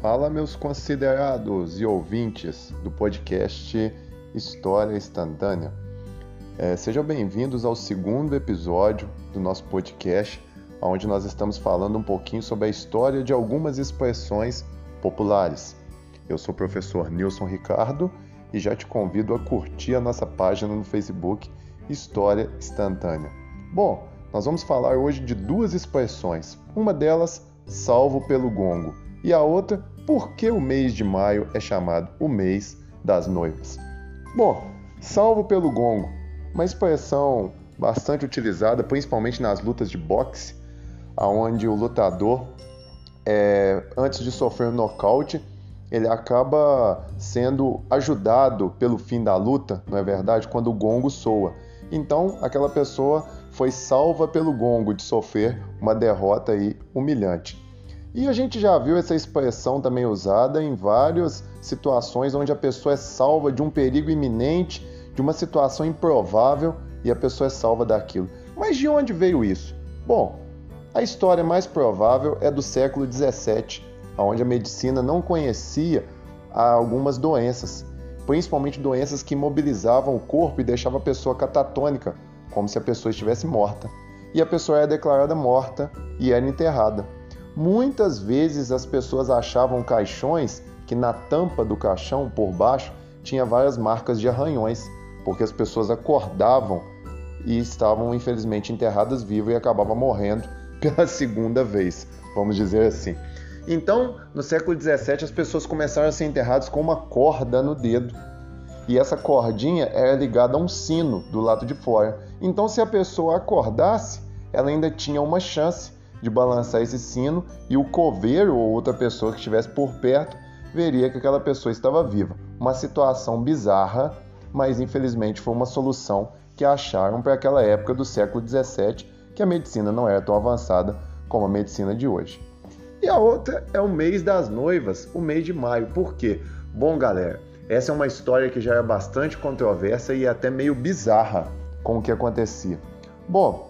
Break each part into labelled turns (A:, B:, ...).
A: Fala, meus considerados e ouvintes do podcast História Instantânea. É, sejam bem-vindos ao segundo episódio do nosso podcast, onde nós estamos falando um pouquinho sobre a história de algumas expressões populares. Eu sou o professor Nilson Ricardo e já te convido a curtir a nossa página no Facebook História Instantânea. Bom, nós vamos falar hoje de duas expressões. Uma delas, salvo pelo gongo e a outra, por que o mês de maio é chamado o mês das noivas? Bom, salvo pelo gongo, uma expressão bastante utilizada principalmente nas lutas de boxe, onde o lutador, é, antes de sofrer um nocaute, ele acaba sendo ajudado pelo fim da luta, não é verdade? Quando o gongo soa. Então, aquela pessoa foi salva pelo gongo de sofrer uma derrota aí humilhante. E a gente já viu essa expressão também usada em várias situações onde a pessoa é salva de um perigo iminente, de uma situação improvável e a pessoa é salva daquilo. Mas de onde veio isso? Bom, a história mais provável é do século 17, onde a medicina não conhecia algumas doenças, principalmente doenças que imobilizavam o corpo e deixavam a pessoa catatônica, como se a pessoa estivesse morta. E a pessoa era declarada morta e era enterrada. Muitas vezes as pessoas achavam caixões que na tampa do caixão, por baixo, tinha várias marcas de arranhões, porque as pessoas acordavam e estavam infelizmente enterradas vivas e acabavam morrendo pela segunda vez, vamos dizer assim. Então, no século XVII, as pessoas começaram a ser enterradas com uma corda no dedo. E essa cordinha era ligada a um sino do lado de fora. Então, se a pessoa acordasse, ela ainda tinha uma chance de balançar esse sino e o coveiro ou outra pessoa que estivesse por perto veria que aquela pessoa estava viva. Uma situação bizarra, mas infelizmente foi uma solução que acharam para aquela época do século 17, que a medicina não era tão avançada como a medicina de hoje. E a outra é o mês das noivas, o mês de maio. Por quê? Bom, galera, essa é uma história que já é bastante controversa e até meio bizarra com o que acontecia. Bom,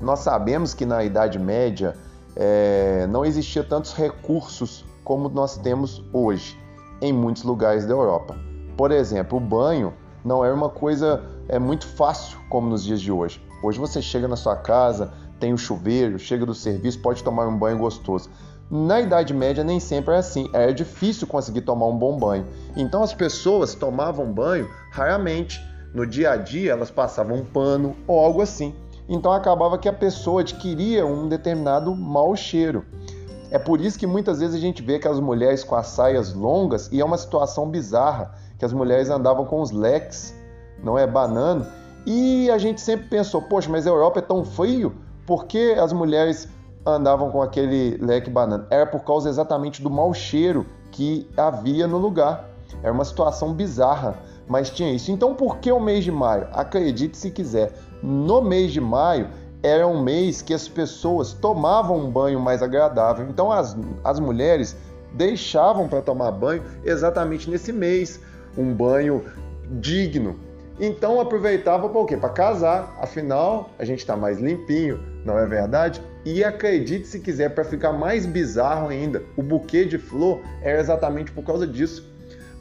A: nós sabemos que na Idade Média é, não existia tantos recursos como nós temos hoje em muitos lugares da Europa. Por exemplo, o banho não era uma coisa é, muito fácil como nos dias de hoje. Hoje você chega na sua casa, tem o chuveiro, chega do serviço, pode tomar um banho gostoso. Na Idade Média nem sempre era assim, era difícil conseguir tomar um bom banho. Então as pessoas tomavam banho raramente. No dia a dia elas passavam um pano ou algo assim. Então acabava que a pessoa adquiria um determinado mau cheiro. É por isso que muitas vezes a gente vê aquelas mulheres com as saias longas e é uma situação bizarra, que as mulheres andavam com os leques, não é banano. E a gente sempre pensou, poxa, mas a Europa é tão frio, por que as mulheres andavam com aquele leque banana? Era por causa exatamente do mau cheiro que havia no lugar. Era uma situação bizarra, mas tinha isso. Então, por que o mês de maio? Acredite se quiser, no mês de maio era um mês que as pessoas tomavam um banho mais agradável. Então as, as mulheres deixavam para tomar banho exatamente nesse mês, um banho digno. Então aproveitava para o quê? Para casar. Afinal, a gente está mais limpinho, não é verdade? E acredite se quiser, para ficar mais bizarro ainda, o buquê de flor era exatamente por causa disso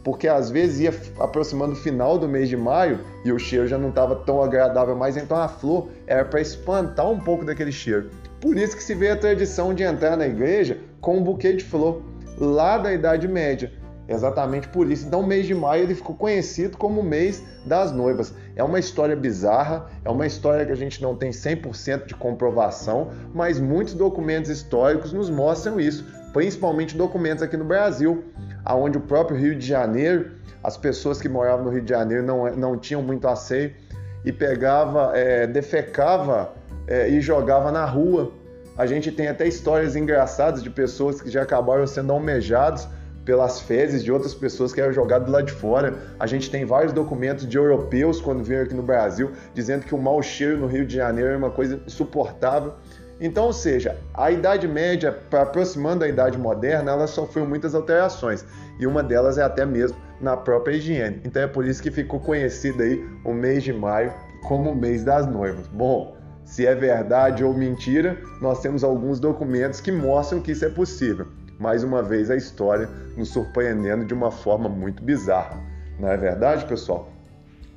A: porque às vezes ia aproximando o final do mês de maio e o cheiro já não estava tão agradável mais, então a flor era para espantar um pouco daquele cheiro. Por isso que se vê a tradição de entrar na igreja com um buquê de flor, lá da Idade Média. Exatamente por isso. Então, o mês de maio ele ficou conhecido como o mês das noivas. É uma história bizarra, é uma história que a gente não tem 100% de comprovação, mas muitos documentos históricos nos mostram isso, principalmente documentos aqui no Brasil aonde o próprio Rio de Janeiro, as pessoas que moravam no Rio de Janeiro não, não tinham muito asseio e pegava, é, defecava é, e jogava na rua. A gente tem até histórias engraçadas de pessoas que já acabaram sendo almejados pelas fezes de outras pessoas que eram jogadas lá de fora. A gente tem vários documentos de europeus quando vieram aqui no Brasil dizendo que o mau cheiro no Rio de Janeiro é uma coisa insuportável. Então, ou seja, a Idade Média, aproximando a Idade Moderna, ela sofreu muitas alterações e uma delas é até mesmo na própria higiene. Então é por isso que ficou conhecido aí o mês de maio como o mês das noivas. Bom, se é verdade ou mentira, nós temos alguns documentos que mostram que isso é possível. mais uma vez a história nos surpreendendo de uma forma muito bizarra. Não é verdade, pessoal?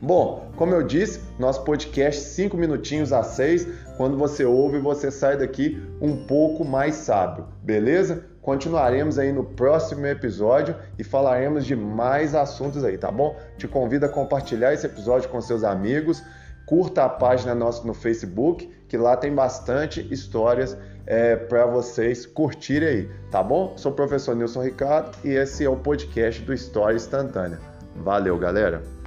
A: Bom, como eu disse, nosso podcast 5 minutinhos a 6, quando você ouve, você sai daqui um pouco mais sábio, beleza? Continuaremos aí no próximo episódio e falaremos de mais assuntos aí, tá bom? Te convido a compartilhar esse episódio com seus amigos, curta a página nossa no Facebook, que lá tem bastante histórias é, para vocês curtirem aí, tá bom? Sou o professor Nilson Ricardo e esse é o podcast do História Instantânea. Valeu, galera!